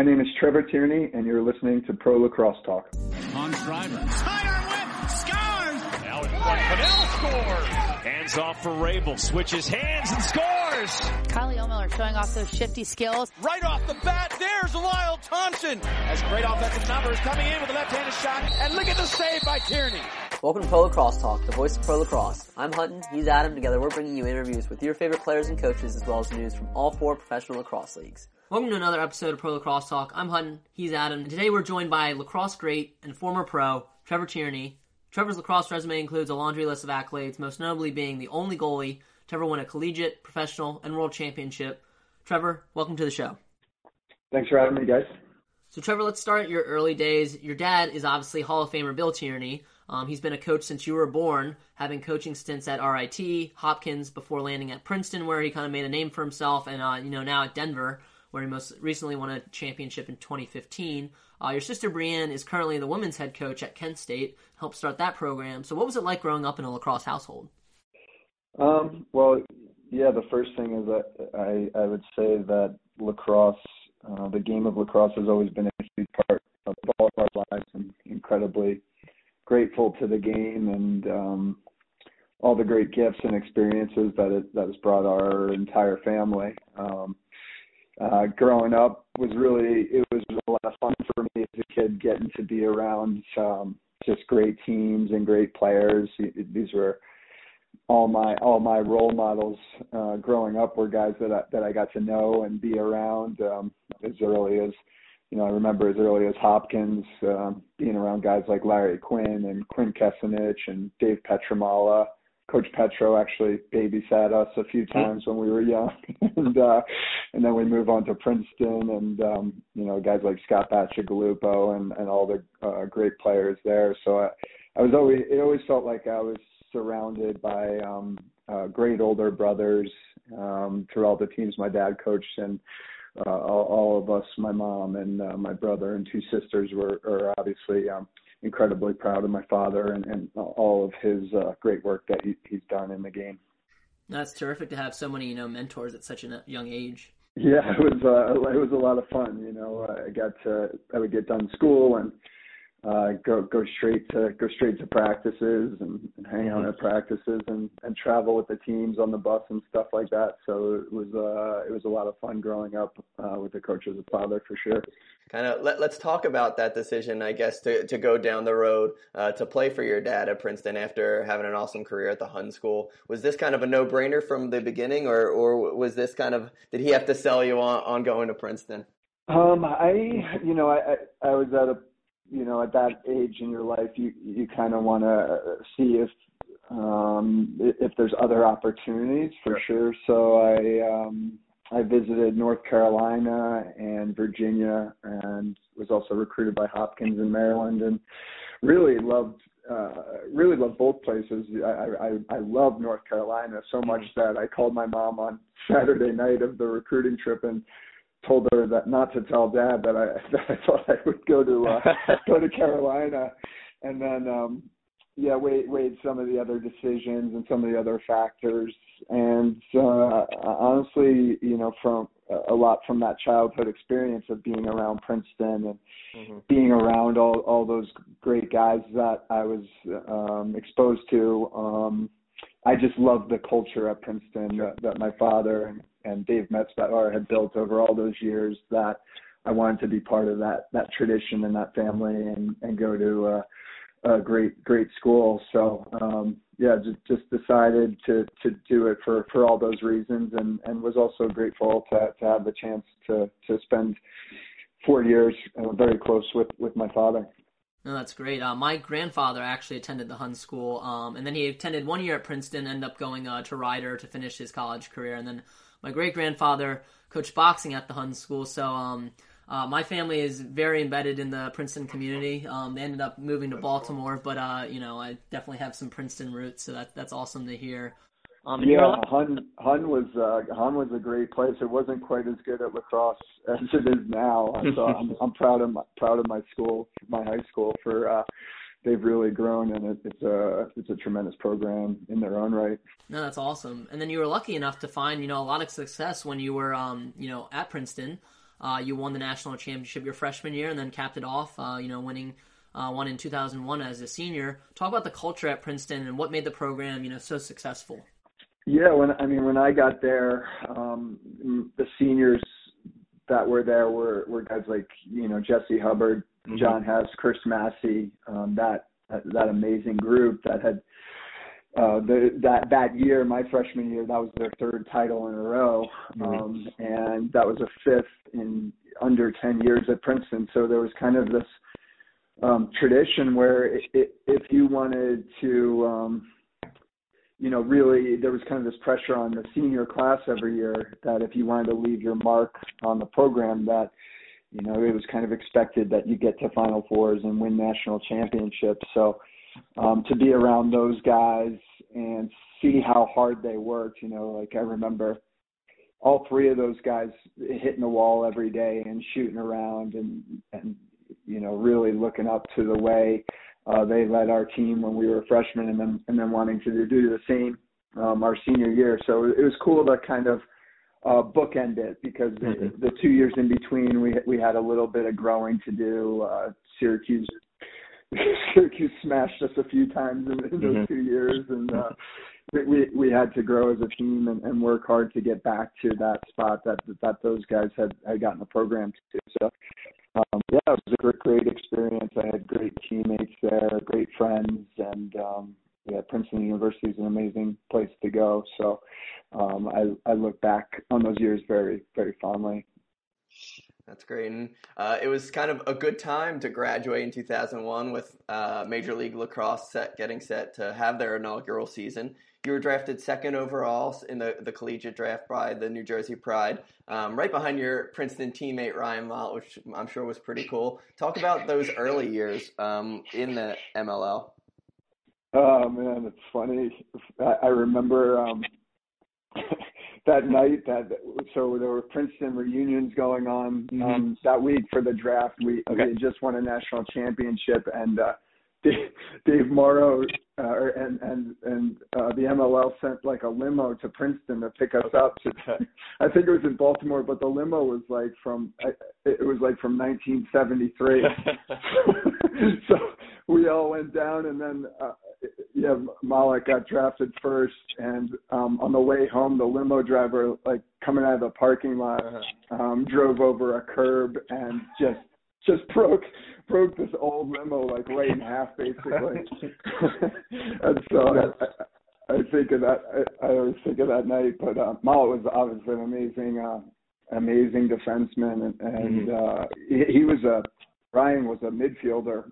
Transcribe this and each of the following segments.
My name is Trevor Tierney, and you're listening to Pro Lacrosse Talk. On Schreiber. Sidearm whip. Scores. Now in front. Fidel scores. Hands off for Rabil. Switches hands and scores. Kylie Ohlmiller showing off those shifty skills. Right off the bat, there's Lyle Thompson. Has great offensive numbers coming in with a left-handed shot. And look at the save by Tierney. Welcome to Pro Lacrosse Talk, the voice of Pro Lacrosse. I'm Hutton, he's Adam. Together we're bringing you interviews with your favorite players and coaches as well as news from all four professional lacrosse leagues. Welcome to another episode of Pro Lacrosse Talk. I'm Hutton, he's Adam. And today we're joined by lacrosse great and former pro, Trevor Tierney. Trevor's lacrosse resume includes a laundry list of accolades, most notably being the only goalie to ever win a collegiate, professional, and world championship. Trevor, welcome to the show. Thanks for having me, guys. So, Trevor, let's start your early days. Your dad is obviously Hall of Famer Bill Tierney. Um, he's been a coach since you were born, having coaching stints at RIT, Hopkins, before landing at Princeton, where he kind of made a name for himself, and uh, you know now at Denver, where he most recently won a championship in 2015. Uh, your sister Brienne is currently the women's head coach at Kent State, helped start that program. So, what was it like growing up in a lacrosse household? Um, well, yeah, the first thing is that I, I would say that lacrosse, uh, the game of lacrosse, has always been a huge part of all of our lives, and incredibly grateful to the game and um, all the great gifts and experiences that it that has brought our entire family. Um, uh, growing up was really it was a lot of fun for me as a kid getting to be around um, just great teams and great players. These were all my all my role models uh, growing up were guys that I, that I got to know and be around um, as early as you know, I remember as early as Hopkins um, being around guys like Larry Quinn and Quint Kessenich and Dave Pietramala. Coach Petro actually babysat us a few times when we were young, and uh, and then we move on to Princeton and um, you know guys like Scott Bacigalupo and and all the uh, great players there. So I, I was always it always felt like I was surrounded by um, uh, great older brothers um, throughout the teams my dad coached and uh, all, all of us, my mom and uh, my brother and two sisters, were are obviously um, incredibly proud of my father and, and all of his uh, great work that he, he's done in the game. That's terrific to have so many, you know, mentors at such a young age. Yeah, it was uh, it was a lot of fun. You know, I got to I would get done school and uh, go go straight to go straight to practices and, and hang out at practices and, and travel with the teams on the bus and stuff like that. So it was uh, it was a lot of fun growing up uh, with the coach as a father for sure. Kind of let, us talk about that decision, I guess, to, to go down the road uh, to play for your dad at Princeton after having an awesome career at the Hun School. Was this kind of a no brainer from the beginning, or or was this kind of did he have to sell you on, on going to Princeton? Um, I you know I, I I was at a you know at that age in your life you you kind of want to see if um if there's other opportunities for sure, sure. so i um i visited north carolina and virginia and was also recruited by hopkins in maryland and really loved uh really loved both places i i i love north carolina so much mm-hmm. that i called my mom on saturday night of the recruiting trip and told her that not to tell dad that I that I thought I would go to uh, go to Carolina, and then um, yeah, weighed weighed some of the other decisions and some of the other factors, and uh, honestly, you know, from a lot from that childhood experience of being around Princeton and mm-hmm. being around all all those great guys that I was um, exposed to. Um, I just love the culture at Princeton that, that my father and and Dave Metzbower had built over all those years that I wanted to be part of that that tradition and that family and and go to a, a great great school. So um, yeah, just just decided to to do it for for all those reasons and and was also grateful to to have the chance to to spend four years uh, very close with with my father. No, that's great. Uh, my grandfather actually attended the Hun School, um, and then he attended one year at Princeton, ended up going uh, to Rider to finish his college career, and then my great grandfather coached boxing at the Hun School, so um, uh, my family is very embedded in the Princeton community. Um, they ended up moving to Baltimore, but uh, you know I definitely have some Princeton roots, so that that's awesome to hear. Um, yeah, Hun Hun was uh, Hun was a great place. It wasn't quite as good at lacrosse as it is now. So I'm, I'm proud of my proud of my school, my high school for uh, they've really grown and it, it's a it's a tremendous program in their own right. No, that's awesome. And then you were lucky enough to find you know a lot of success when you were um you know at Princeton. Uh, you won the national championship your freshman year, and then capped it off. Uh, you know, winning uh, one in 2001 as a senior. Talk about the culture at Princeton and what made the program, you know, so successful. Yeah, when I mean when I got there, um, the seniors that were there were were guys like you know Jesse Hubbard, mm-hmm. John Hess, Chris Massey, um, that that amazing group that had uh, the, that that year, my freshman year, that was their third title in a row, um, and that was a fifth in under ten years at Princeton. So there was kind of this um, tradition where it, it, if you wanted to, um, you know, really, there was kind of this pressure on the senior class every year that if you wanted to leave your mark on the program, that you know it was kind of expected that you get to Final Fours and win national championships. So um, to be around those guys and see how hard they worked. You know, like I remember all three of those guys hitting the wall every day and shooting around and and you know really looking up to the way uh, they led our team when we were freshmen and then and then wanting to do the same um, our senior year. So it was cool to kind of uh, bookend it because mm-hmm. the, the two years in between we we had a little bit of growing to do. Uh, Syracuse Syracuse smashed us a few times in, in those mm-hmm. two years, and uh, we we had to grow as a team and, and work hard to get back to that spot that that those guys had had gotten the program to. So um, yeah, it was a great great experience. I had great teammates there, great friends, and um, yeah, Princeton University is an amazing place to go. So um, I I look back on those years very very fondly. That's great. And uh, it was kind of a good time to graduate in 2001 with uh, Major League Lacrosse set, getting set to have their inaugural season. You were drafted second overall in the, the collegiate draft by the New Jersey Pride, um, right behind your Princeton teammate Ryan Mollett, which I'm sure was pretty cool. Talk about those early years um, in the MLL. Oh man, it's funny. I, I remember um, that night that so there were Princeton reunions going on mm-hmm. um that week for the draft. We, okay. we just won a national championship and uh Dave, Dave Morrow uh, and and and uh, the MLL sent like a limo to Princeton to pick us up. To, I think it was in Baltimore, but the limo was like from it was like from 1973. so we all went down, and then uh, yeah, Mollett got drafted first, and um, on the way home, the limo driver, like coming out of the parking lot, uh-huh. um, drove over a curb and just just broke broke this old limo like right in half, basically. and so I, I, I think of that. I, I always think of that night. But uh, Mollett was obviously an amazing, uh, amazing defenseman, and, and mm-hmm. uh, he, he was a Ryan was a midfielder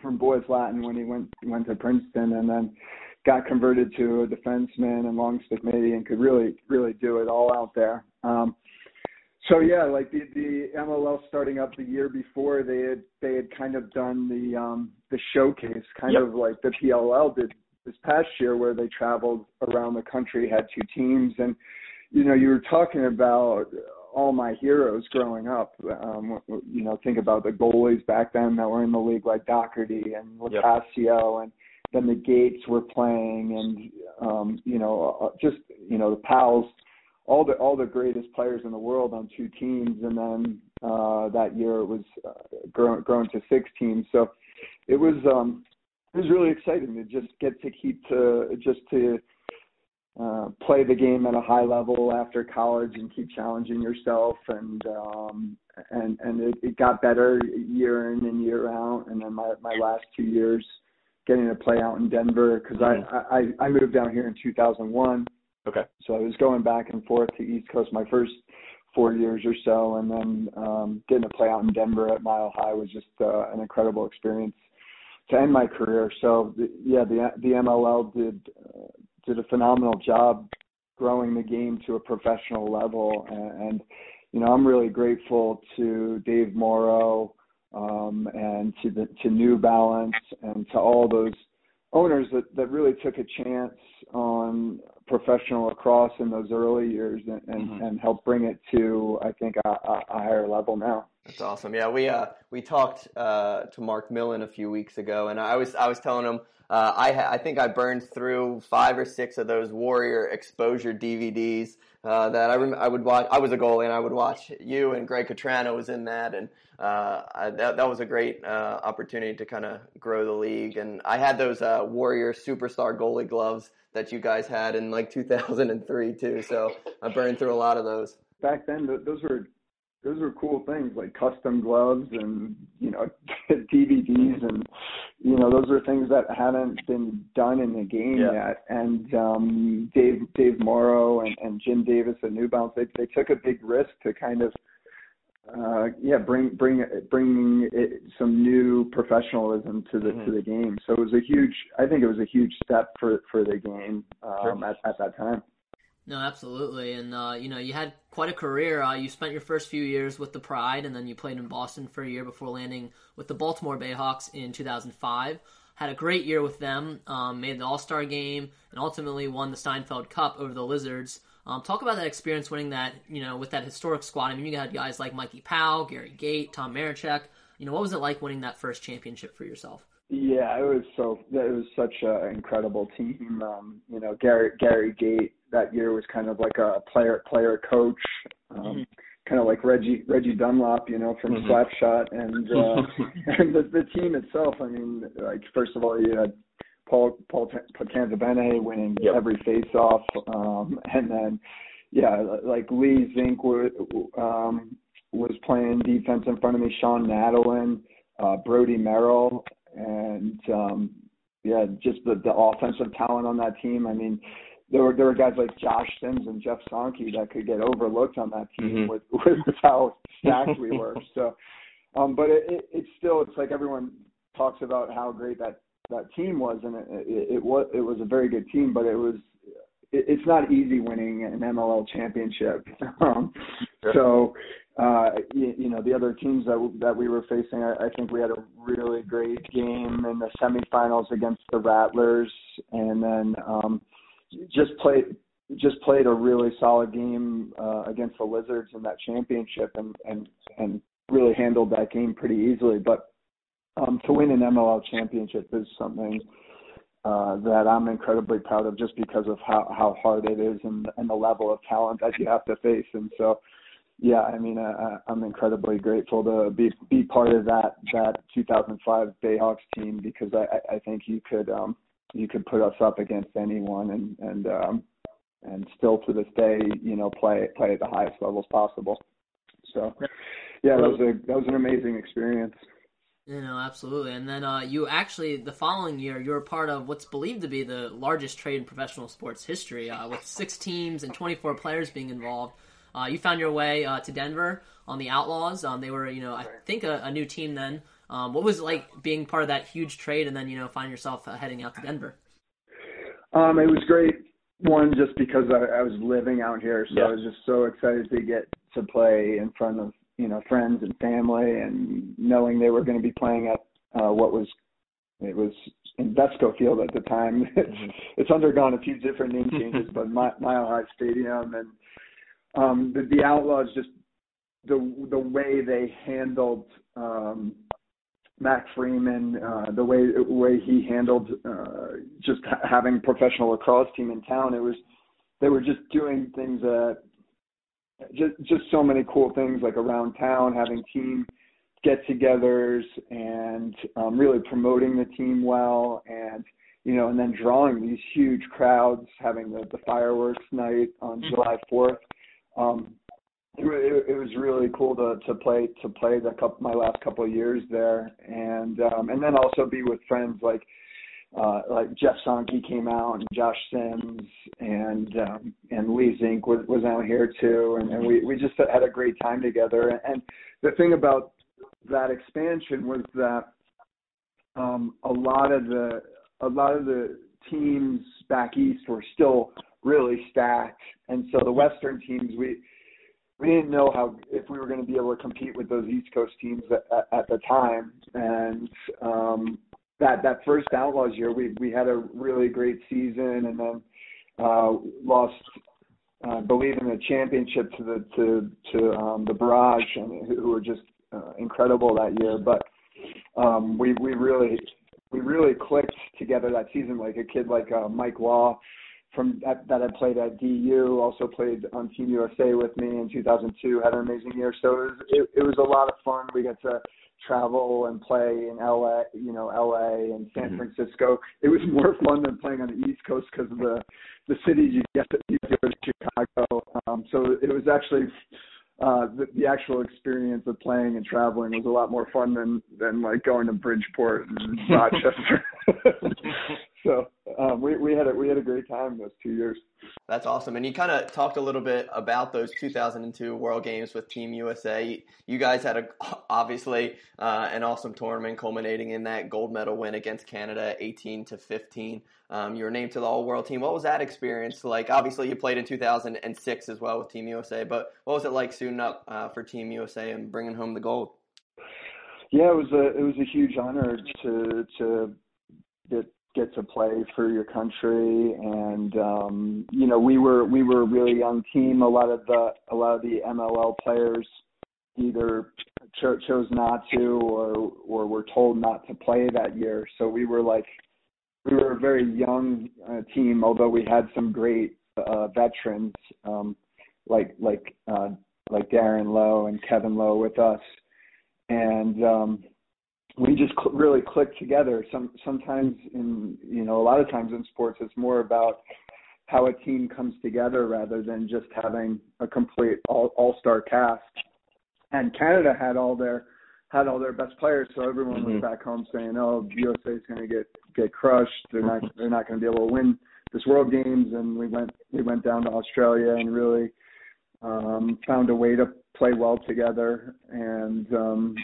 from Boys Latin when he went went to Princeton, and then got converted to a defenseman and long stick maybe, and could really really do it all out there. Um, so yeah, like the the MLL starting up the year before, they had they had kind of done the um, the showcase, kind yep. of like the PLL did this past year, where they traveled around the country, had two teams, and you know you were talking about all my heroes growing up. Um, you know, think about the goalies back then that were in the league, like Dougherty and Locascio, yep. and then the Gaits were playing, and um, you know, uh, just you know the pals, all the all the greatest players in the world on two teams, and then uh, that year it was uh, grown grown to six teams. So it was um, it was really exciting to just get to keep to just to uh, play the game at a high level after college and keep challenging yourself. And um and and it, it got better year in and year out. And then my my last two years getting to play out in Denver because mm-hmm. I, I I moved down here in 2001 okay. So I was going back and forth to East Coast my first four years or so. And then um getting to play out in Denver at Mile High was just uh, an incredible experience to end my career. So the, yeah the the MLL did uh, did a phenomenal job growing the game to a professional level. And, and you know, I'm really grateful to Dave Morrow um, and to the to New Balance and to all those owners that, that really took a chance on professional lacrosse in those early years and, and, mm-hmm. and helped bring it to I think a, a higher level now. That's awesome. Yeah, we uh we talked uh to Mark Millen a few weeks ago, and I was I was telling him uh, I I think I burned through five or six of those Warrior exposure DVDs uh, that I rem- I would watch. I was a goalie, and I would watch you and Greg Cattrano was in that, and uh, I, that that was a great uh, opportunity to kind of grow the league. And I had those uh, Warrior superstar goalie gloves that you guys had in like 2003 too. So I burned through a lot of those. Back then, those were those were cool things like custom gloves and you know DVDs and you know those are things that haven't been done in the game yeah. yet. And um, Dave Dave Morrow and, and Jim Davis at New Balance they they took a big risk to kind of uh, yeah bring bring bring it, some new professionalism to the mm-hmm. to the game. So it was a huge I think it was a huge step for for the game um, sure. at at that time. No, absolutely, and uh, you know you had quite a career. Uh, you spent your first few years with the Pride, and then you played in Boston for a year before landing with the Baltimore Bayhawks in 2005. Had a great year with them, um, made the All Star game, and ultimately won the Steinfeld Cup over the Lizards. Um, talk about that experience winning that, you know, with that historic squad. I mean, you had guys like Mikey Powell, Gary Gait, Tom Marechek. You know, what was it like winning that first championship for yourself? Yeah, it was so. It was such an incredible team. Um, you know, Gary Gary Gait that year was kind of like a player player coach, um, mm-hmm. kind of like Reggie Reggie Dunlop, you know, from mm-hmm. Slapshot, and uh, and the, the team itself. I mean, like first of all, you had Paul Paul Cantabene winning yep. every face-off, um, and then yeah, like Lee Zink was, um, was playing defense in front of me. Sean Nadalin, uh, Brody Merrill, and um, yeah, just the the offensive talent on that team. I mean, there were there were guys like Josh Sims and Jeff Sonke that could get overlooked on that team mm-hmm. with with how stacked we were. So, um, but it, it, it's still it's like everyone talks about how great that that team was, and it, it, it was it was a very good team, but it was it, it's not easy winning an MLL championship. um. So, uh, you, you know, the other teams that that we were facing, I, I think we had a really great game in the semifinals against the Rattlers, and then um, just played just played a really solid game uh, against the Lizards in that championship, and and and really handled that game pretty easily. But um, to win an MLL championship is something uh, that I'm incredibly proud of, just because of how how hard it is and and the level of talent that you have to face. And so, yeah, I mean, uh, I'm incredibly grateful to be be part of that that 2005 Bayhawks team because I I think you could. um you could put us up against anyone and and um and still to this day you know play play at the highest levels possible. So yeah that was a that was an amazing experience. You know absolutely. And then uh you actually the following year you were part of what's believed to be the largest trade in professional sports history uh, with six teams and 24 players being involved. uh, you found your way uh, to denver on the outlaws um, they were you know i think a, a new team then um, what was it like being part of that huge trade and then you know find yourself uh, heading out to Denver? Um, it was great. One, just because I, I was living out here, so yeah. I was just so excited to get to play in front of you know friends and family, and knowing they were going to be playing at uh, what was it was Invesco Field at the time. It's, it's undergone a few different name changes, but Mile High Stadium and um, the, the Outlaws just the the way they handled um, Mac Freeman, uh, the way way he handled uh, just ha- having professional lacrosse team in town, it was they were just doing things that just just so many cool things like around town, having team get-togethers and um, really promoting the team well, and you know, and then drawing these huge crowds, having the, the fireworks night on mm-hmm. July 4th. Um, it, it was really cool to to play to play the couple my last couple of years there, and um, and then also be with friends like uh, like Jeff Sonke came out and Josh Sims and um, and Lee Zink was was out here too, and, and we we just had a great time together. And the thing about that expansion was that um, a lot of the a lot of the teams back east were still really stacked, and so the Western teams we we didn't know how if we were going to be able to compete with those East Coast teams at, at, the time. And um, that that first Outlaws year, we we had a really great season, and then uh, lost, uh, believe in the championship to the to to um, the Barrage, and who were just uh, incredible that year. But um, we we really we really clicked together that season. Like a kid like uh, Mike Law from that, that had played at DU, also played on Team USA with me in 2002, had an amazing year. So it was it, it was a lot of fun. We got to travel and play in LA, you know, LA and San mm-hmm. Francisco. It was more fun than playing on the East Coast because of the the cities you get to, you go to Chicago. Um, so it was actually uh, the, the actual experience of playing and traveling was a lot more fun than than like going to Bridgeport and Rochester. so um, we we had a we had a great time those two years. That's awesome. And you kind of talked a little bit about those 2002 World Games with Team USA. You guys had a obviously uh, an awesome tournament, culminating in that gold medal win against Canada, 18 to 15. Um, you were named to the All World team. What was that experience like? Obviously, you played in 2006 as well with Team USA, but what was it like suiting up uh, for Team USA and bringing home the gold? Yeah, it was a it was a huge honor to to get get to play for your country. And um you know we were we were a really young team. A lot of the a lot of the MLL players either cho- chose not to or or were told not to play that year. So we were like we were a very young uh, team although we had some great uh veterans um like like uh like Darren Lowe and Kevin Lowe with us. And um we just cl- really click together. Some sometimes in you know a lot of times in sports it's more about how a team comes together rather than just having a complete all all star cast. And Canada had all their had all their best players, so everyone mm-hmm. was back home saying, "Oh, USA is going to get get crushed. They're not they're not going to be able to win this World Games." And we went we went down to Australia and really um, found a way to play well together and um,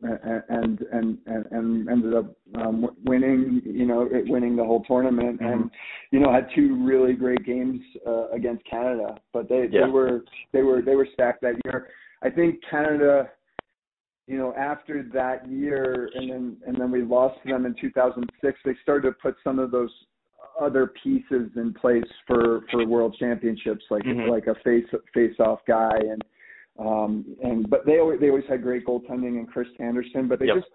and and and and ended up um, winning, you know, winning the whole tournament, mm-hmm. and you know had two really great games uh, against Canada. But they yeah. they were they were they were stacked that year. I think Canada, you know, after that year, and then and then we lost to them in 2006. They started to put some of those other pieces in place for for world championships, like mm-hmm. like a face face off guy and um, and but they always they always had great goaltending and Chris Sanderson, but they yep. just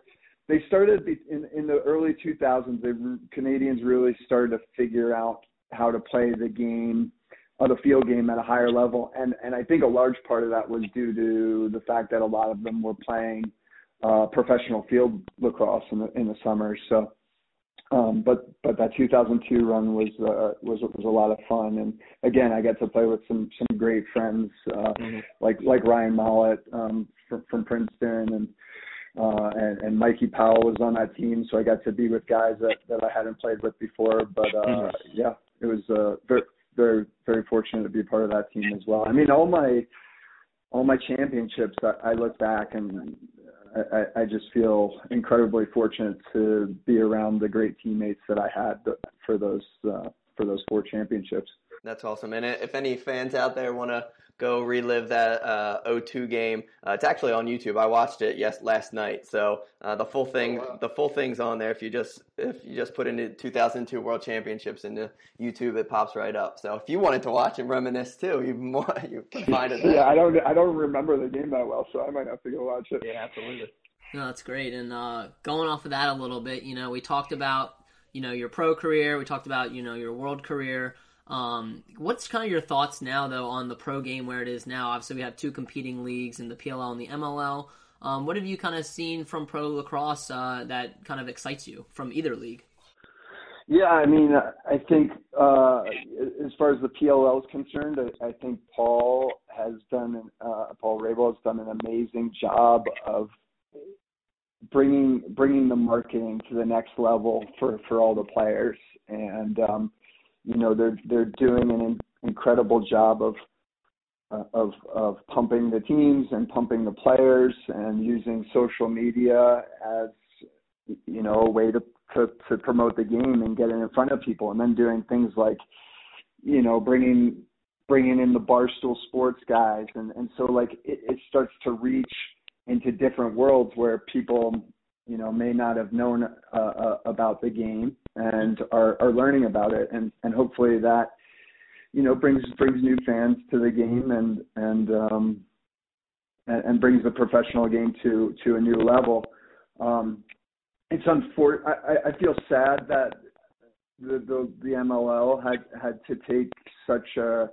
they started in in the early 2000s. The Canadians really started to figure out how to play the game, uh, the field game at a higher level, and and I think a large part of that was due to the fact that a lot of them were playing uh, professional field lacrosse in the in the summer. So um, but but that 2002 run was uh, was was a lot of fun, and again, I got to play with some some great friends uh, mm-hmm. like like Ryan Mollett um, from, from Princeton, and uh, and and Mikey Powell was on that team, so I got to be with guys that that I hadn't played with before. But uh, mm-hmm. yeah, it was uh, very very very fortunate to be part of that team as well. I mean, all my all my championships, I, I look back and I, I just feel incredibly fortunate to be around the great teammates that I had for those uh, for those four championships. That's awesome. And if any fans out there want to go relive that uh, 02 game, uh, it's actually on YouTube. I watched it yes last night, so uh, the full thing oh, wow. the full thing's on there. If you just if you just put in 2002 World Championships into YouTube, it pops right up. So if you wanted to watch and reminisce too, you more you can find it. There. yeah, I don't I don't remember the game that well, so I might have to go watch it. Yeah, absolutely. No, that's great. And uh, going off of that a little bit, you know, we talked about you know your pro career, we talked about you know your world career. Um, what's kind of your thoughts now, though, on the pro game where it is now? Obviously, we have two competing leagues in the PLL and the MLL. Um, what have you kind of seen from pro lacrosse uh, that kind of excites you from either league? Yeah, I mean, I think uh, as far as the PLL is concerned, I, I think Paul has done, uh, Paul Rabil has done an amazing job of bringing bringing the marketing to the next level for for all the players, and um, you know they're they're doing an incredible job of uh, of of pumping the teams and pumping the players and using social media as you know a way to to, to promote the game and get it in front of people and then doing things like you know bringing bringing in the barstool sports guys. And and so like it, it starts to reach into different worlds where people you know may not have known uh, uh, about the game and are, are learning about it and and hopefully that you know brings brings new fans to the game and and um and, and brings the professional game to to a new level. Um, it's unfortunate I, I feel sad that the, the the MLL had had to take such a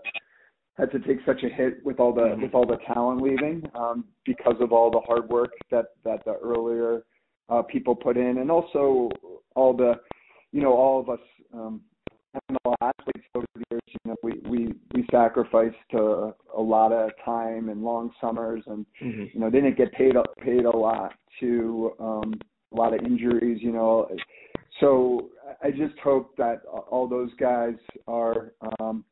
had to take such a hit with all the mm-hmm. with all the talent leaving um, because of all the hard work that that the earlier uh, people put in, and also all the you know all of us um, athletes over the years. You know, we we we sacrificed uh, a lot of time and long summers, and mm-hmm. you know they didn't get paid paid a lot to um, a lot of injuries. You know, so I just hope that all those guys are. Um,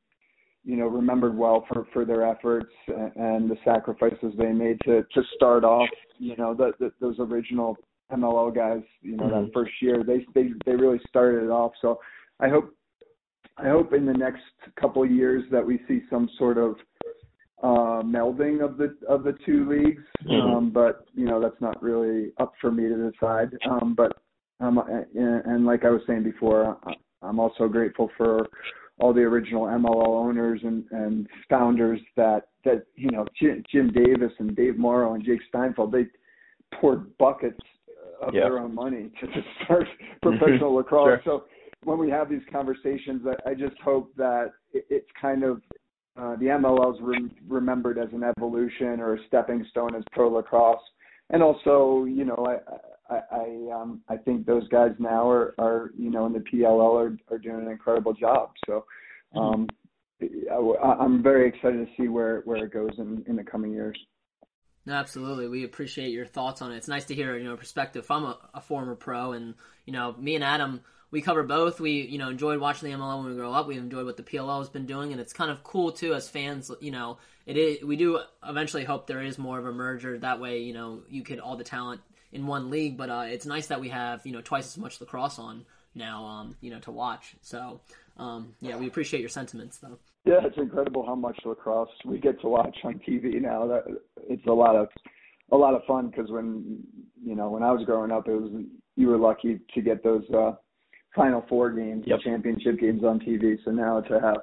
you know, remembered well for for their efforts and the sacrifices they made to to start off. You know, the, the those original MLL guys. You know, mm-hmm. that first year they they they really started it off. So I hope I hope in the next couple of years that we see some sort of uh, melding of the of the two leagues. Mm-hmm. Um, but you know that's not really up for me to decide. Um, but um, and, and like I was saying before, I'm also grateful for all the original MLL owners and, and founders that that you know Jim, Jim Davis and Dave Morrow and Jake Steinfeld they poured buckets of yep. their own money to, start professional lacrosse. Sure. So when we have these conversations, I, I just hope that it, it's kind of uh, the MLL is re- remembered as an evolution or a stepping stone as pro lacrosse, and also, you know, I I I, um, I think those guys now are are you know in the PLL are are doing an incredible job. So. Mm-hmm. Um, I, I'm very excited to see where where it goes in in the coming years. Absolutely. We appreciate your thoughts on it. It's nice to hear, you know, perspective from a, a, former pro. And, you know, me and Adam, we cover both. We you know enjoyed watching the MLL when we grow up. We enjoyed what the PLL has been doing, and it's kind of cool too as fans. You know, it is. We do eventually hope there is more of a merger. That way, you know, you could all the talent in one league. But uh, it's nice that we have you know twice as much lacrosse on now. Um, you know, to watch. So um, yeah, we appreciate your sentiments though. Yeah, it's incredible how much lacrosse we get to watch on TV now. That it's a lot of a lot of fun because when you know when I was growing up, it was you were lucky to get those uh, Final Four games, yep. championship games on TV. So now to have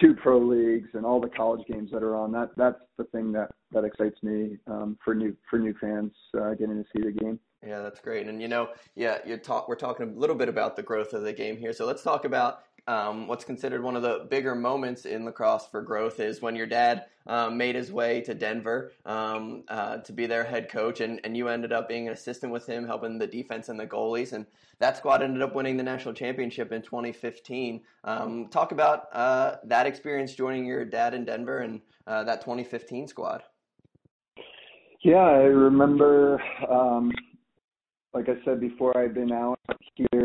two pro leagues and all the college games that are on that that's the thing that that excites me um, for new for new fans uh, getting to see the game. Yeah, that's great. And you know, yeah, you talk. We're talking a little bit about the growth of the game here. So let's talk about um, what's considered one of the bigger moments in lacrosse for growth is when your dad um, made his way to Denver um, uh, to be their head coach, and, and you ended up being an assistant with him, helping the defense and the goalies, and that squad ended up winning the national championship in 2015. Um, talk about uh, that experience joining your dad in Denver and uh, that 2015 squad. Yeah, I remember. Um, like I said before, I've been out here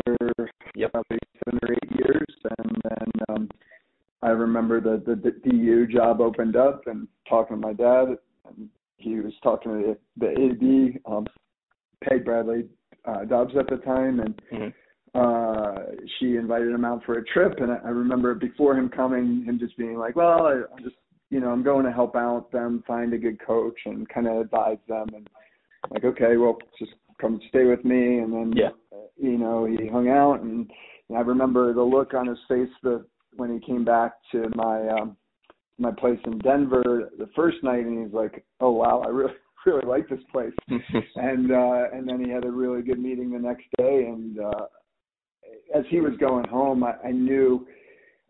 yep. probably seven or eight years, and then um, I remember the, the the DU job opened up, and talking to my dad, and he was talking to the, the AD, um, Peg Bradley uh, Doppes at the time, and mm-hmm. uh, she invited him out for a trip, and I, I remember before him coming, him just being like, "Well, I, I'm just." You know, I'm going to help out them find a good coach and kind of advise them and like, okay, well, just come stay with me and then yeah. you know he hung out and, and I remember the look on his face the when he came back to my um my place in Denver the first night and he's like oh wow I really really like this place and uh and then he had a really good meeting the next day and uh as he was going home I, I knew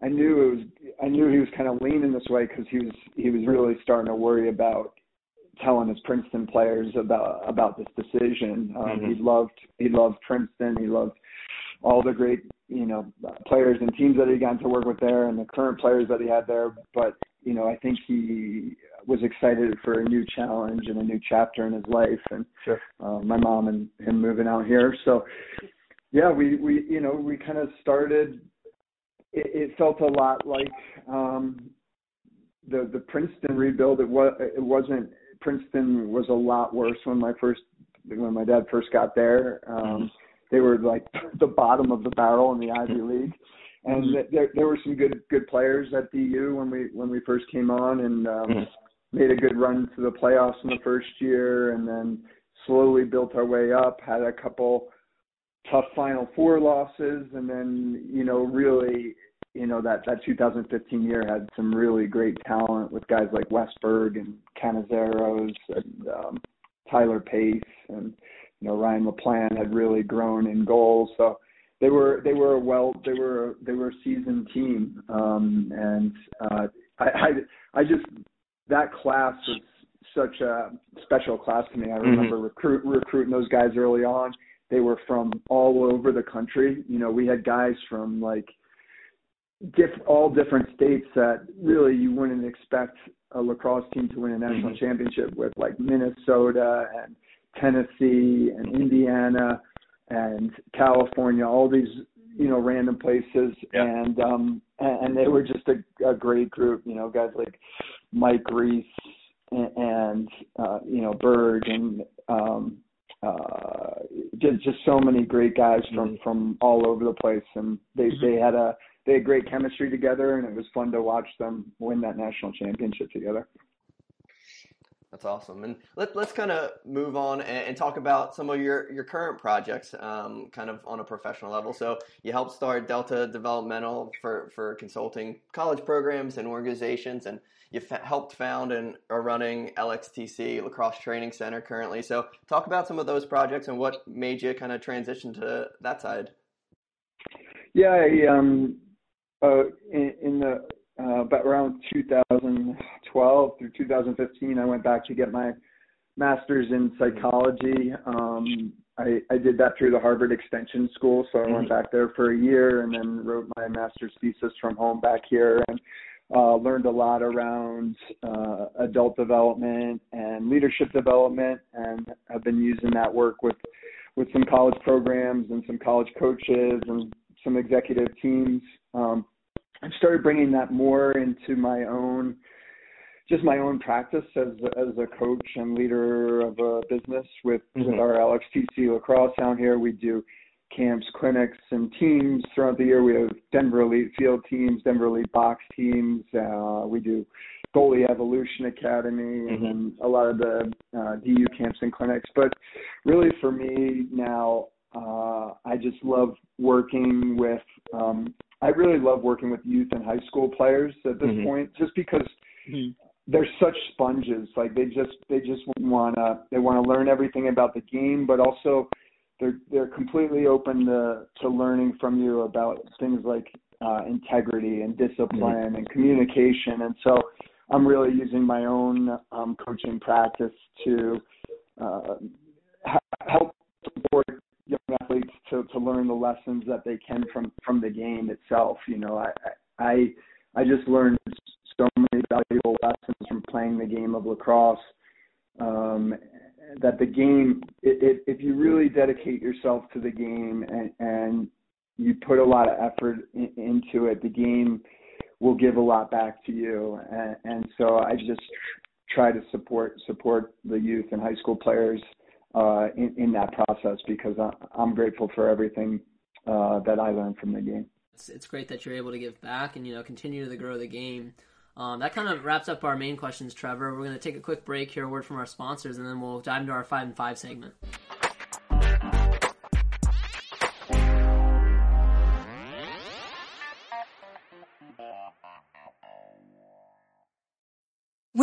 I knew it was I knew he was kind of leaning this way because he was he was really starting to worry about telling his Princeton players about about this decision. Um, mm-hmm. He loved he loved Princeton. He loved all the great you know players and teams that he got to work with there, and the current players that he had there. But you know, I think he was excited for a new challenge and a new chapter in his life. And sure. uh, my mom and him moving out here, so yeah, we we you know we kind of started. It, it felt a lot like um, the the Princeton rebuild. It was it wasn't Princeton was a lot worse when my first when my dad first got there. Um, mm-hmm. They were like the bottom of the barrel in the Ivy League, and mm-hmm. there there were some good good players at DU when we when we first came on, and um, mm-hmm. made a good run to the playoffs in the first year, and then slowly built our way up. Had a couple tough Final Four losses, and then you know really you know that that 2015 year had some really great talent with guys like Wes Berg and Canizaros and um, Tyler Pace and you know Ryan LaPlante had really grown in goals. So they were they were a well they were they were a seasoned team um, and uh, I, I I just that class was such a special class to me. I remember mm-hmm. recruit recruiting those guys early on. They were from all over the country. You know, we had guys from like diff, all different states that really you wouldn't expect a lacrosse team to win a national mm-hmm. championship with, like Minnesota and Tennessee and Indiana and California, all these you know random places, yeah. and um and, they were just a, a great group. You know, guys like Mike Reese and, and uh, you know Berg and um uh just just so many great guys from mm-hmm. from all over the place and they mm-hmm. they had a they had great chemistry together and it was fun to watch them win that national championship together that's awesome. And let, let's kind of move on and, and, talk about some of your, your current projects, um, kind of on a professional level. So you helped start Delta Developmental for, for consulting college programs and organizations, and you f- helped found and are running LXTC Lacrosse Training Center currently. So talk about some of those projects and what made you kind of transition to that side. Yeah, I, um, uh, in, in the uh, but around 2012 through 2015, I went back to get my master's in psychology. Um, I, I did that through the Harvard Extension School, so I went mm-hmm. back there for a year and then wrote my master's thesis from home back here and uh, learned a lot around uh, adult development and leadership development, and I've been using that work with with some college programs and some college coaches and some executive teams. Um, I've started bringing that more into my own just my own practice as as a coach and leader of a business with mm-hmm. with our LXTC lacrosse down here. We do camps, clinics, and teams throughout the year. We have Denver Elite field teams, Denver Elite box teams. Uh, we do goalie evolution academy, mm-hmm. and a lot of the uh, DU camps and clinics. But really, for me now, uh, I just love working with um, I really love working with youth and high school players at this mm-hmm. point, just because mm-hmm. they're such sponges. Like they just they just wanna they wanna learn everything about the game, but also they're they're completely open to to learning from you about things like uh, integrity and discipline mm-hmm. and communication. And so I'm really using my own um, coaching practice to uh, help support young athletes to to learn the lessons that they can from from the game itself. You know, I I I just learned so many valuable lessons from playing the game of lacrosse. Um, that the game, it, it, if you really dedicate yourself to the game and, and you put a lot of effort in, into it, the game will give a lot back to you. And, and so I just try to support support the youth and high school players uh, in, in that process because I, I'm grateful for everything uh, that I learned from the game. It's, it's great that you're able to give back and you know continue to grow the game. Um, that kind of wraps up our main questions, Trevor. We're going to take a quick break, hear a word from our sponsors, and then we'll dive into our five and five segment.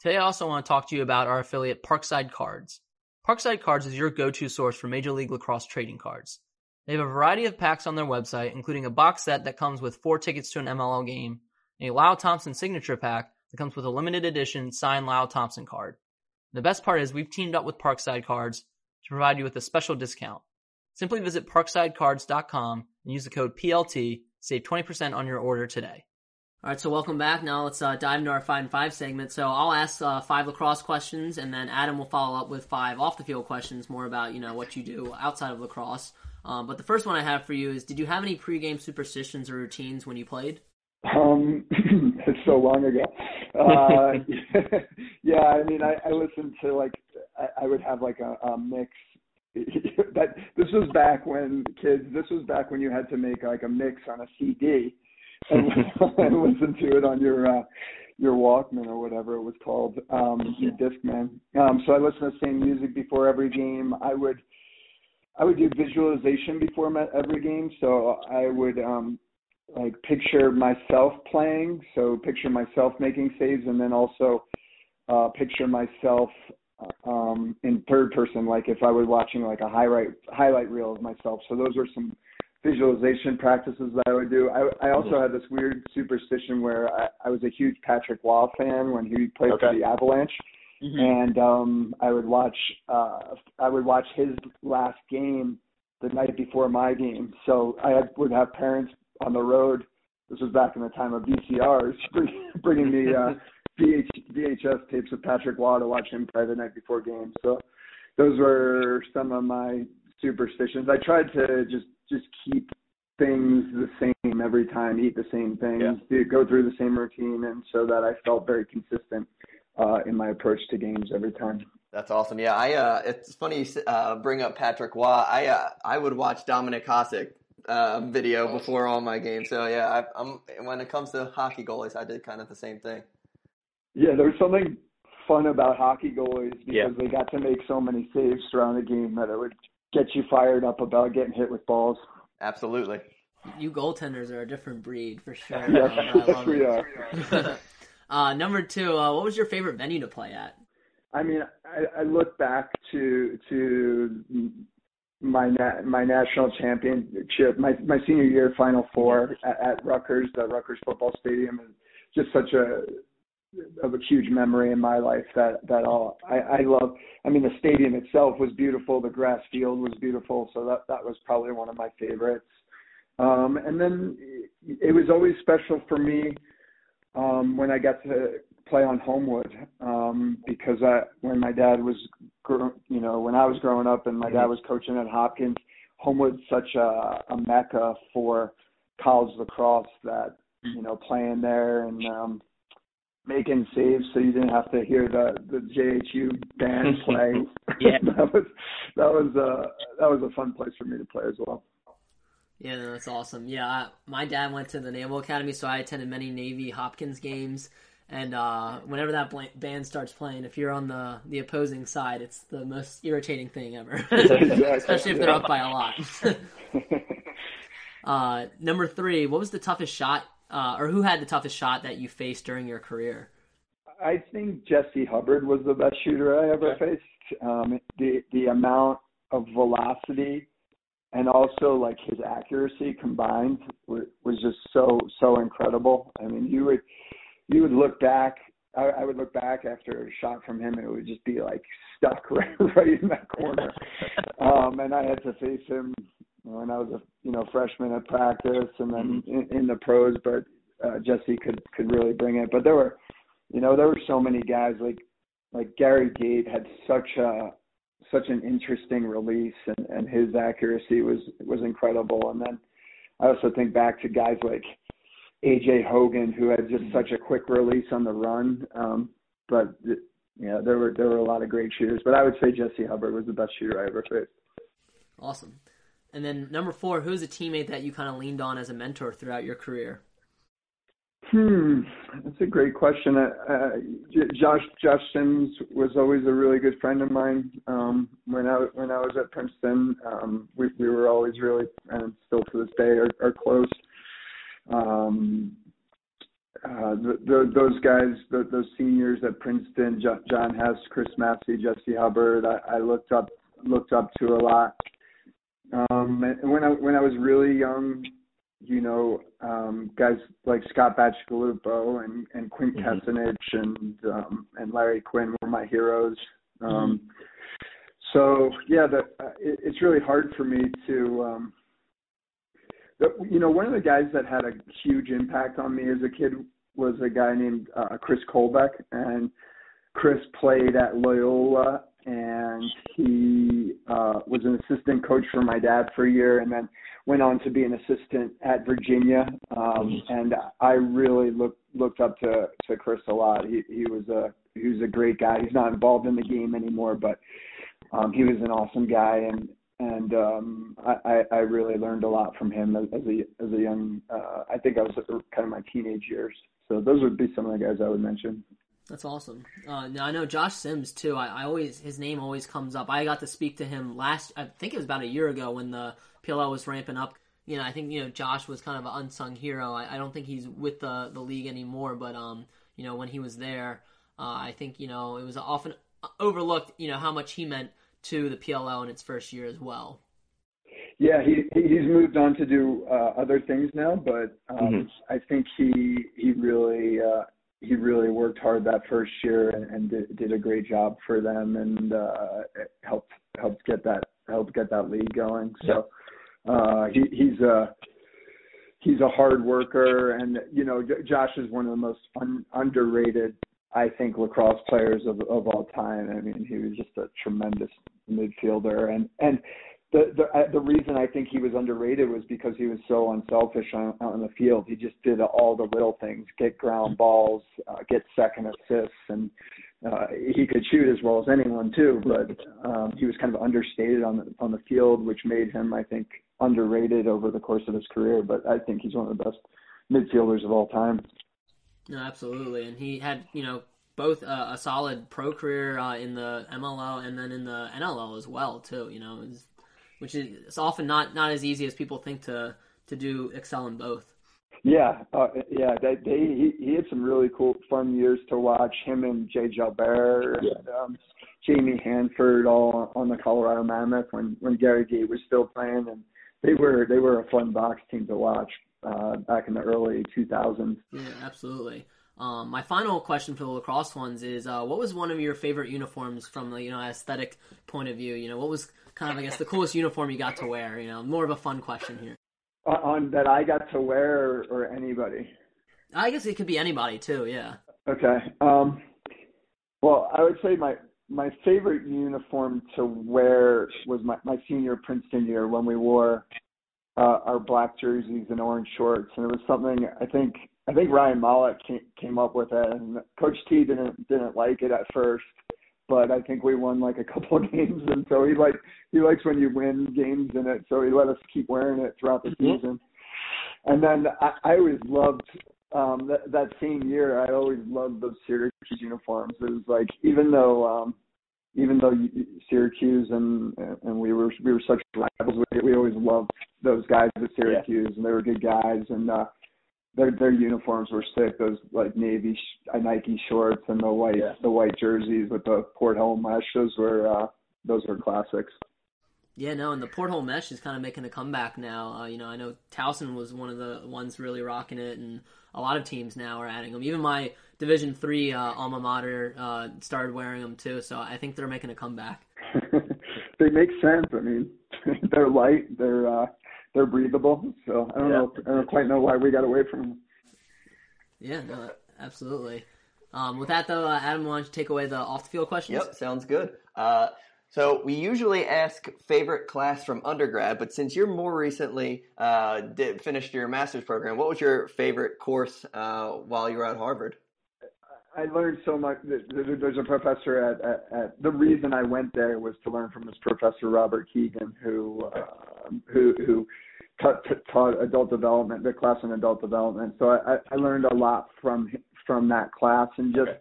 Today I also want to talk to you about our affiliate Parkside Cards. Parkside Cards is your go-to source for Major League Lacrosse trading cards. They have a variety of packs on their website, including a box set that comes with four tickets to an MLL game, and a Lyle Thompson signature pack that comes with a limited edition signed Lyle Thompson card. The best part is we've teamed up with Parkside Cards to provide you with a special discount. Simply visit parksidecards.com and use the code PLT, to save 20% on your order today. All right, so welcome back. Now let's uh, dive into our five and five segment. So I'll ask uh, five lacrosse questions, and then Adam will follow up with five off the field questions, more about you know what you do outside of lacrosse. Um, but the first one I have for you is: Did you have any pregame superstitions or routines when you played? Um, it's so long ago. Uh, yeah, I mean, I, I listened to like I, I would have like a, a mix. that this was back when kids. This was back when you had to make like a mix on a CD and, and listen to it on your uh, your Walkman or whatever it was called, um, your Discman. Um, so I listen to the same music before every game. I would I would do visualization before my, every game. So I would um, like picture myself playing, so picture myself making saves, and then also uh, picture myself um, in third person, like if I was watching like a highlight highlight reel of myself. So those were some visualization practices that I would do. I, I also had this weird superstition where I, I was a huge Patrick Roy fan when he played okay. for the Avalanche. Mm-hmm. And um I would watch uh I would watch his last game the night before my game. So I had, would have parents on the road. This was back in the time of VCRs, bringing me uh, VH, VHS tapes of Patrick Roy to watch him play the night before games. So those were some of my superstitions. I tried to just just keep things the same every time, eat the same things, yeah. go through the same routine, and so that I felt very consistent uh, in my approach to games every time. That's awesome. Yeah, I uh, it's funny you uh, bring up Patrick Roy. I uh, I would watch Dominik Hasek uh, video before all my games. So yeah, I, am when it comes to hockey goalies, I did kind of the same thing. Yeah, there's something fun about hockey goalies because yeah. they got to make so many saves throughout the game that it would get you fired up about getting hit with balls. Absolutely. You goaltenders are a different breed for sure. yes, we are. uh, number two, uh, what was your favorite venue to play at? I mean, I, I look back to to my na- my national championship, my my senior year Final Four at, at Rutgers, the Rutgers football stadium, is just such a of a huge memory in my life that that all I, I love. I mean, the stadium itself was beautiful. The grass field was beautiful, so that that was probably one of my favorites. Um, and then it was always special for me um, when I got to play on Homewood um, because I, when my dad was, gr- you know, when I was growing up and my dad was coaching at Hopkins, Homewood's such a, a mecca for college lacrosse that you know playing there and um, making saves so you didn't have to hear the the JHU band play. yeah, that was that was uh that was a fun place for me to play as well. Yeah, no, that's awesome. Yeah, I, my dad went to the Naval Academy, so I attended many Navy Hopkins games. And uh, whenever that band starts playing, if you're on the, the opposing side, it's the most irritating thing ever, especially if they're up by a lot. uh, number three, what was the toughest shot, uh, or who had the toughest shot that you faced during your career? I think Jesse Hubbard was the best shooter I ever faced. Um, the the amount of velocity and also like his accuracy combined was, was just so so incredible. I mean, you would you would look back. I, I would look back after a shot from him, and it would just be like stuck right, right in that corner. um, and I had to face him when I was a you know freshman at practice, and then mm-hmm. in, in the pros. But uh, Jesse could could really bring it. But there were, you know, there were so many guys like like Gary Gait had such a such an interesting release, and and his accuracy was was incredible. And then I also think back to guys like AJ Hogan, who had just such a quick release on the run. Um, but yeah, there were there were a lot of great shooters, but I would say Jesse Hubbard was the best shooter I ever faced. Awesome. And then number four, who's a teammate that you kind of leaned on as a mentor throughout your career? Hmm, that's a great question. Uh, uh, Josh Josh Sims was always a really good friend of mine. Um, when I when I was at Princeton, um, we we were always really and still to this day are, are close um, uh, the, the, those guys, the, those seniors at Princeton, John Hess, Chris Massey, Jesse Hubbard, I, I looked up looked up to a lot. Um, and when I when I was really young, you know, um, guys like Scott Bacigalupo and and Quint mm-hmm. Kessenich and um, and Larry Quinn were my heroes. Um, mm-hmm. So yeah, the, uh, it, it's really hard for me to um, you know, one of the guys that had a huge impact on me as a kid was a guy named uh, Chris Colbeck, and Chris played at Loyola and he uh, was an assistant coach for my dad for a year, and then went on to be an assistant at Virginia. Um, and I really looked looked up to to Chris a lot. He he was a he was a great guy. He's not involved in the game anymore, but um, he was an awesome guy, and and um, I, I really learned a lot from him as, as a as a young. Uh, I think I was kind of my teenage years. So those would be some of the guys I would mention. That's awesome. Uh, now I know Josh Sims too. I, I, always his name always comes up. I got to speak to him last. I think it was about a year ago when the PLL was ramping up. You know, I think you know Josh was kind of an unsung hero. I, I don't think he's with the the league anymore, but um, you know, when he was there, uh, I think you know it was often overlooked. You know how much he meant to the PLL in its first year as well. Yeah, he he's moved on to do uh, other things now, but um, mm-hmm. I think he he really uh, he really worked hard that first year and, and did, did a great job for them and uh, helped helped get that helped get that league going. So uh, he he's a he's a hard worker, and you know Josh is one of the most un, underrated I think lacrosse players of of all time. I mean, he was just a tremendous midfielder, and and the the uh, the reason I think he was underrated was because he was so unselfish on, on the field. He just did all the little things: get ground balls, uh, get second assists, and uh, he could shoot as well as anyone too. But um, he was kind of understated on the on the field, which made him, I think, underrated over the course of his career. But I think he's one of the best midfielders of all time. No, absolutely, and he had you know both a, a solid pro career uh, in the MLL and then in the NLL as well too. You know, which is it's often not not as easy as people think to to do excel in both. Yeah, uh, yeah, they, they he, he had some really cool, fun years to watch. Him and Jay Jalbert yeah. and um, Jamie Hanford all on the Colorado Mammoth when when Gary Gait was still playing, and they were they were a fun box team to watch uh, back in the early 2000s. Yeah, absolutely. Um, my final question for the lacrosse ones is, uh, what was one of your favorite uniforms from the you know aesthetic point of view? You know, what was kind of I guess the coolest uniform you got to wear? You know, more of a fun question here. On that I got to wear, or, or anybody. I guess it could be anybody too. Yeah. Okay. Um, well, I would say my my favorite uniform to wear was my, my senior Princeton year when we wore uh, our black jerseys and orange shorts, and it was something I think I think Ryan Mollett came, came up with it, and Coach T didn't didn't like it at first, but I think we won like a couple of games, and so he like he likes when you win games in it, so he let us keep wearing it throughout the mm-hmm. season. And then I, I always loved um that that same year. I always loved those Syracuse uniforms. It was like even though um even though Syracuse and and we were we were such rivals, we, we always loved those guys at Syracuse, yeah. and they were good guys. And uh, their their uniforms were sick. Those like navy sh- Nike shorts and the white yeah. the white jerseys with the porthole mesh. Those were uh, those were classics. Yeah, no, and the porthole mesh is kind of making a comeback now. Uh, you know, I know Towson was one of the ones really rocking it, and a lot of teams now are adding them. Even my Division Three uh, alma mater uh, started wearing them too, so I think they're making a comeback. they make sense. I mean, they're light. They're uh, they're breathable. So I don't yeah. know. I don't quite know why we got away from them. Yeah, no, absolutely. Um, with that though, uh, Adam, why don't you take away the off the field questions? Yep, sounds good. Uh, so we usually ask favorite class from undergrad, but since you're more recently uh, did, finished your master's program, what was your favorite course uh, while you were at Harvard? I learned so much. There's a professor at, at, at, the reason I went there was to learn from this professor Robert Kegan, who uh, who who taught, taught adult development, the class in adult development. So I, I learned a lot from from that class and just okay.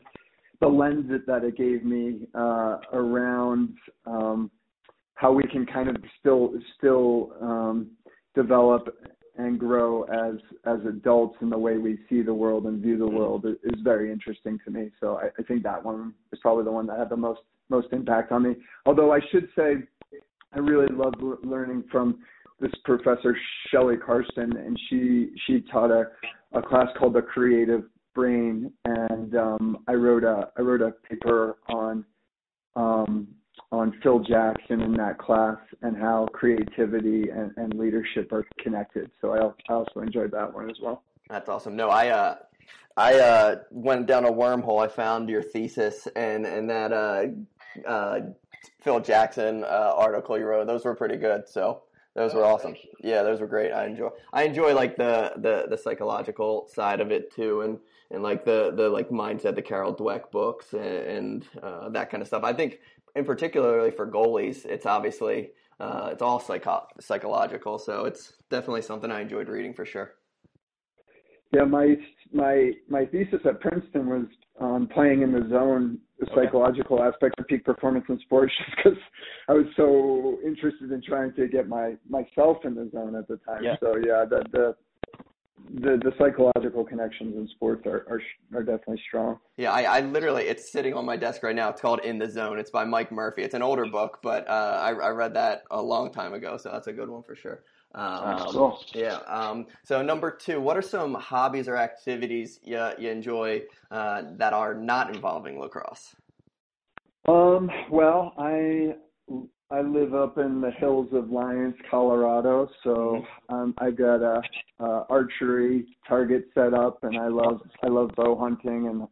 the lens that, that it gave me uh, around um, how we can kind of still still um, develop and grow as as adults in the way we see the world and view the mm-hmm. world is very interesting to me. So I, I think that one is probably the one that had the most most impact on me. Although I should say, I really loved learning from this professor Shelley Carson, and she she taught a a class called the Creative Brain, and um, I wrote a I wrote a paper on um, on Phil Jackson in that class and how creativity and, and leadership are connected. So I, I also enjoyed that one as well. That's awesome. No, I uh, I uh, went down a wormhole. I found your thesis and and that uh, uh, Phil Jackson uh, article you wrote. Those were pretty good. So those were awesome. Yeah, those were great. I enjoy. I enjoy like the the the psychological side of it too, and and like the the like mindset, the Carol Dweck books, and, and uh, that kind of stuff. I think, in particularly for goalies, it's obviously uh, it's all psycho- psychological. So it's definitely something I enjoyed reading for sure. Yeah, my my my thesis at Princeton was on playing in the zone, the psychological aspect of peak performance in sports, just because I was so interested in trying to get my myself in the zone at the time. Yeah. So yeah, the the the, the psychological connections in sports are, are are definitely strong. Yeah, I, I literally it's sitting on my desk right now. It's called In the Zone. It's by Mike Murphy. It's an older book, but uh, I, I read that a long time ago, so that's a good one for sure. Um, cool. Yeah. Um, so number two, what are some hobbies or activities you, you enjoy uh, that are not involving lacrosse? Um, well, I I live up in the hills of Lyons, Colorado, so mm-hmm. um, I got a, a archery target set up, and I love I love bow hunting and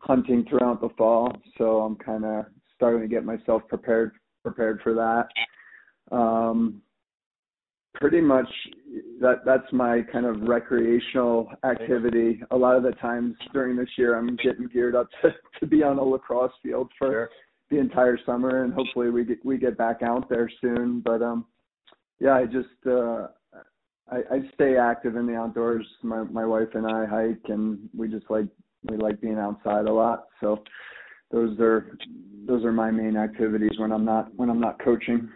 hunting throughout the fall. So I'm kind of starting to get myself prepared prepared for that. Um, pretty much that that's my kind of recreational activity. A lot of the times during this year, I'm getting geared up to to be on a lacrosse field for sure. the entire summer, and hopefully we get we get back out there soon. But um, yeah, I just uh, I, I stay active in the outdoors. My my wife and I hike, and we just like we like being outside a lot. So those are those are my main activities when I'm not when I'm not coaching.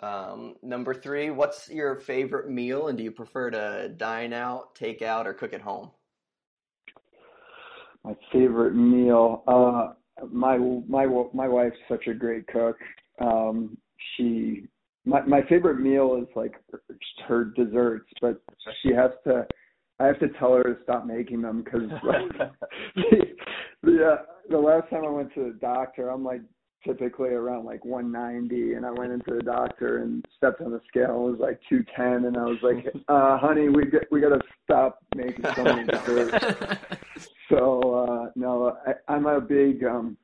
Um, number three, what's your favorite meal, and do you prefer to dine out, take out, or cook at home? My favorite meal. Uh, my my my wife's such a great cook. Um, she my my favorite meal is like her desserts, but she has to. I have to tell her to stop making them because the, the uh, the last time I went to the doctor, I'm like typically around like 190 and I went into the doctor and stepped on the scale it was like 210 and I was like uh honey we get, we got to stop making so many desserts so uh no I I'm a big um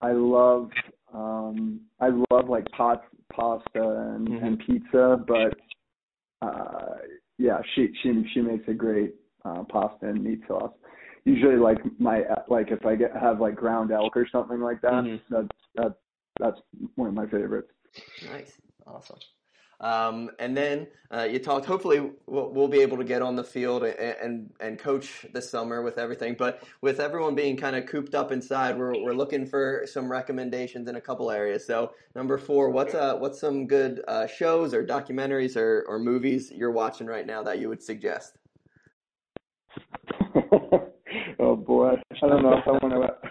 I love um I love like pot pasta and mm-hmm. and pizza but uh yeah she she she makes a great uh pasta and meat sauce usually like my like if I get have like ground elk or something like that, mm-hmm. that that that's one of my favorites. Nice, awesome. Um, and then uh, you talked. Hopefully, we'll, we'll, be able to get on the field and, and, and coach this summer with everything. But with everyone being kind of cooped up inside, we're we're looking for some recommendations in a couple areas. So number four, what's uh what's some good uh, shows or documentaries or or movies you're watching right now that you would suggest? Boy, I don't know if I want to.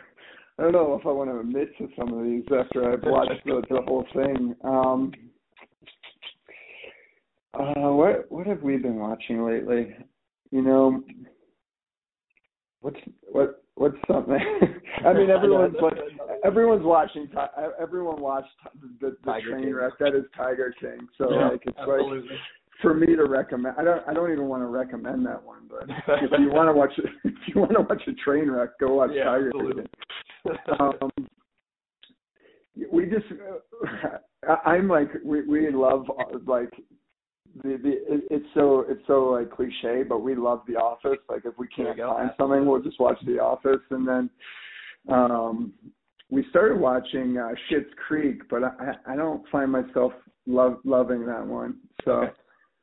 I don't know if I want to admit to some of these after I've watched the, the whole thing. Um, uh, what what have we been watching lately? You know, what's what what's something? I mean, everyone's like, everyone's watching. Everyone watched the, the train wreck. That is Tiger King. So yeah, like, it's absolutely. like for me to recommend. I don't. I don't even want to recommend that one. But if you want to watch, if you want to watch a train wreck, go watch yeah, Tiger um, we just. I'm like we we love like the the it, it's so it's so like cliche, but we love The Office. Like if we can't find something, we'll just watch The Office, and then um we started watching uh Schitt's Creek, but I I don't find myself love loving that one. So.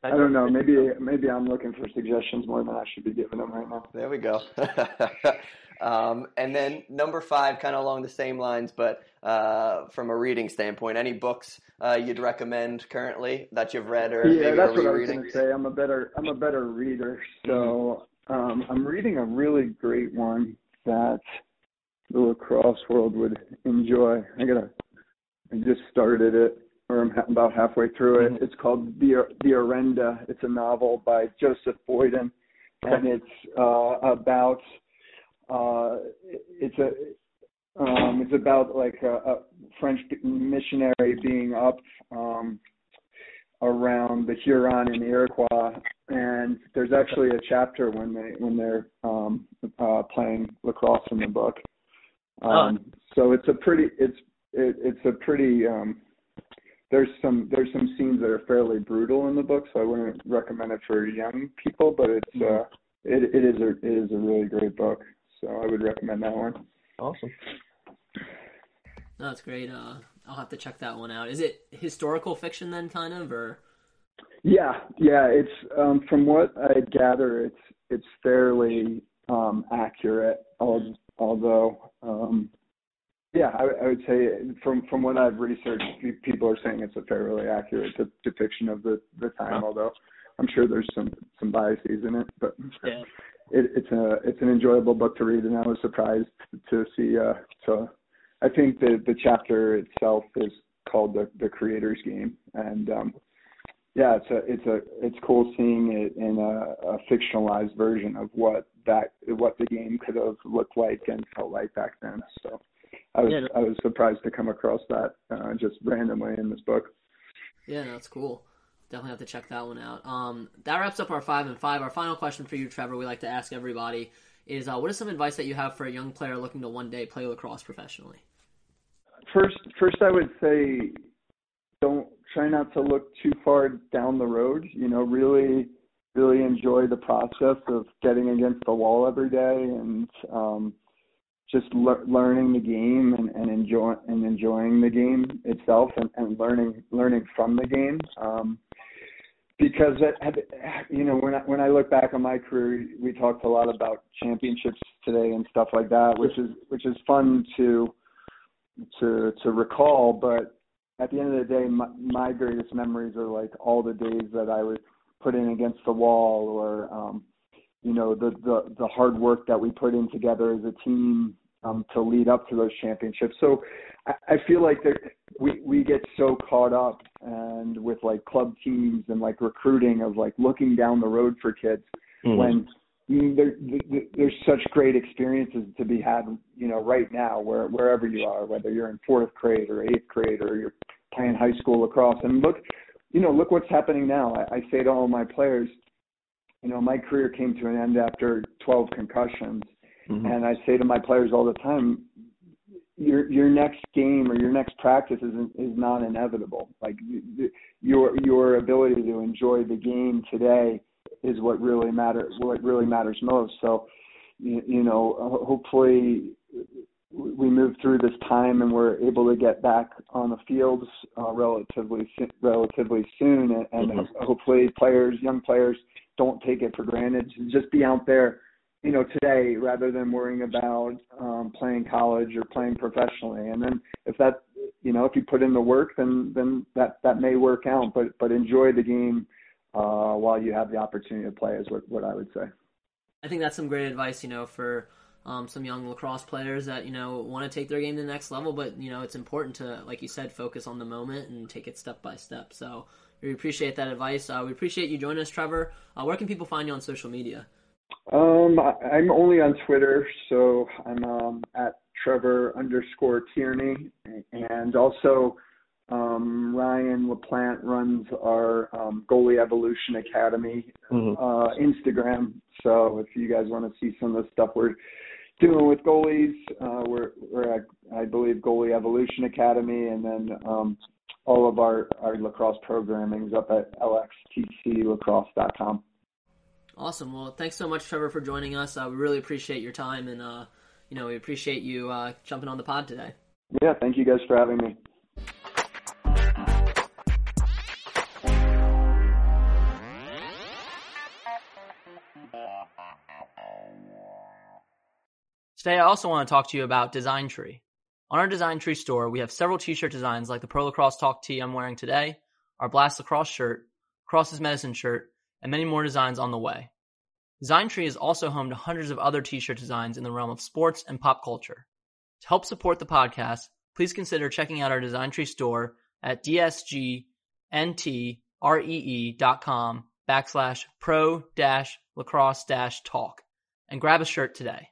I don't know. Maybe maybe I'm looking for suggestions more than I should be giving them right now. There we go. um, and then number five, kind of along the same lines, but uh, from a reading standpoint, any books uh, you'd recommend currently that you've read or yeah, that's what I was going to say. I'm a better I'm a better reader, so um, I'm reading a really great one that the lacrosse world would enjoy. I gotta I just started it or I'm about halfway through it. Mm-hmm. It's called the the Orenda. It's a novel by Joseph Boyden, and it's uh, about uh, it's a um, it's about like a, a French missionary being up um, around the Huron and the Iroquois, and there's actually a chapter when they when they're um, uh, playing lacrosse in the book. Um, oh. So it's a pretty it's it, it's a pretty um, there's some there's some scenes that are fairly brutal in the book, so I wouldn't recommend it for young people. But it's uh, it it is a it is a really great book, so I would recommend that one. Awesome. No, that's great. Uh, I'll have to check that one out. Is it historical fiction then, kind of, or? Yeah, yeah. It's um, from what I gather, it's it's fairly um, accurate. Although, um, yeah, I, I would say from from what I've researched, people are saying it's a fairly accurate de- depiction of the the time. Although I'm sure there's some some biases in it, but Yeah. it, it's a it's an enjoyable book to read, and I was surprised to see. Uh, so I think the the chapter itself is called the the Creator's Game, and um, yeah, it's a it's a it's cool seeing it in a, a fictionalized version of what that what the game could have looked like and felt like back then. So I was Yeah, no- I was surprised to come across that uh, just randomly in this book. Yeah, no, that's cool. Definitely have to check that one out. Um, that wraps up our five and five. Our final question for you, Trevor, we like to ask everybody is uh, what is some advice that you have for a young player looking to one day play lacrosse professionally? First, first I would say don't try not to look too far down the road. You know, really, really enjoy the process of getting against the wall every day and um, just le- learning the game and, and enjoy and enjoying the game itself and, and learning learning from the game. Um, because it, you know when I, when I look back on my career, we talked a lot about championships today and stuff like that, which is which is fun to to to recall. But at the end of the day, my, my greatest memories are like all the days that I would put in against the wall, or um, you know the the the hard work that we put in together as a team um, to lead up to those championships. So I, I feel like there, we we get so caught up and with like club teams and like recruiting of like looking down the road for kids when mm, there, there, there's such great experiences to be had, you know, right now, where wherever you are, whether you're in fourth grade or eighth grade or you're playing high school lacrosse. And look, you know, look what's happening now. I, I say to all my players, you know, my career came to an end after 12 concussions, and I say to my players all the time, your your next game or your next practice is is not inevitable. Like your your ability to enjoy the game today is what really matters. What really matters most. So, you, you know, hopefully we move through this time and we're able to get back on the fields uh, relatively relatively soon, and, and Mhm. hopefully players, young players, don't take it for granted. Just be out there, you know, today rather than worrying about um, playing college or playing professionally. And then if that, you know, if you put in the work, then then that that may work out. But but enjoy the game uh, while you have the opportunity to play is what what I would say. I think that's some great advice, you know, for um, some young lacrosse players that you know want to take their game to the next level. But you know, it's important to, like you said, focus on the moment and take it step by step. So we appreciate that advice. Uh, we appreciate you joining us, Trevor. Uh, where can people find you on social media? Um, I- I'm only on Twitter, so I'm um, at Trevor underscore Tierney, and also um, Ryan LaPlante runs our um, Goalie Evolution Academy uh, Instagram. So if you guys want to see some of the stuff we're doing with goalies, uh, we're, we're at, I believe, Goalie Evolution Academy, and then um, all of our, our lacrosse programming is up at lxtclacrosse.com. Awesome. Well, thanks so much, Trevor, for joining us. Uh, we really appreciate your time, and uh, you know, we appreciate you uh, jumping on the pod today. Yeah, thank you guys for having me. Today, I also want to talk to you about Design Tree. On our Design Tree store, we have several t-shirt designs like the Pro Lacrosse Talk tee I'm wearing today, our Blast Lacrosse shirt, Cross's Medicine shirt, and many more designs on the way. Design Tree is also home to hundreds of other t-shirt designs in the realm of sports and pop culture. To help support the podcast, please consider checking out our Design Tree store at dsgntree.com backslash pro dash lacrosse dash talk and grab a shirt today.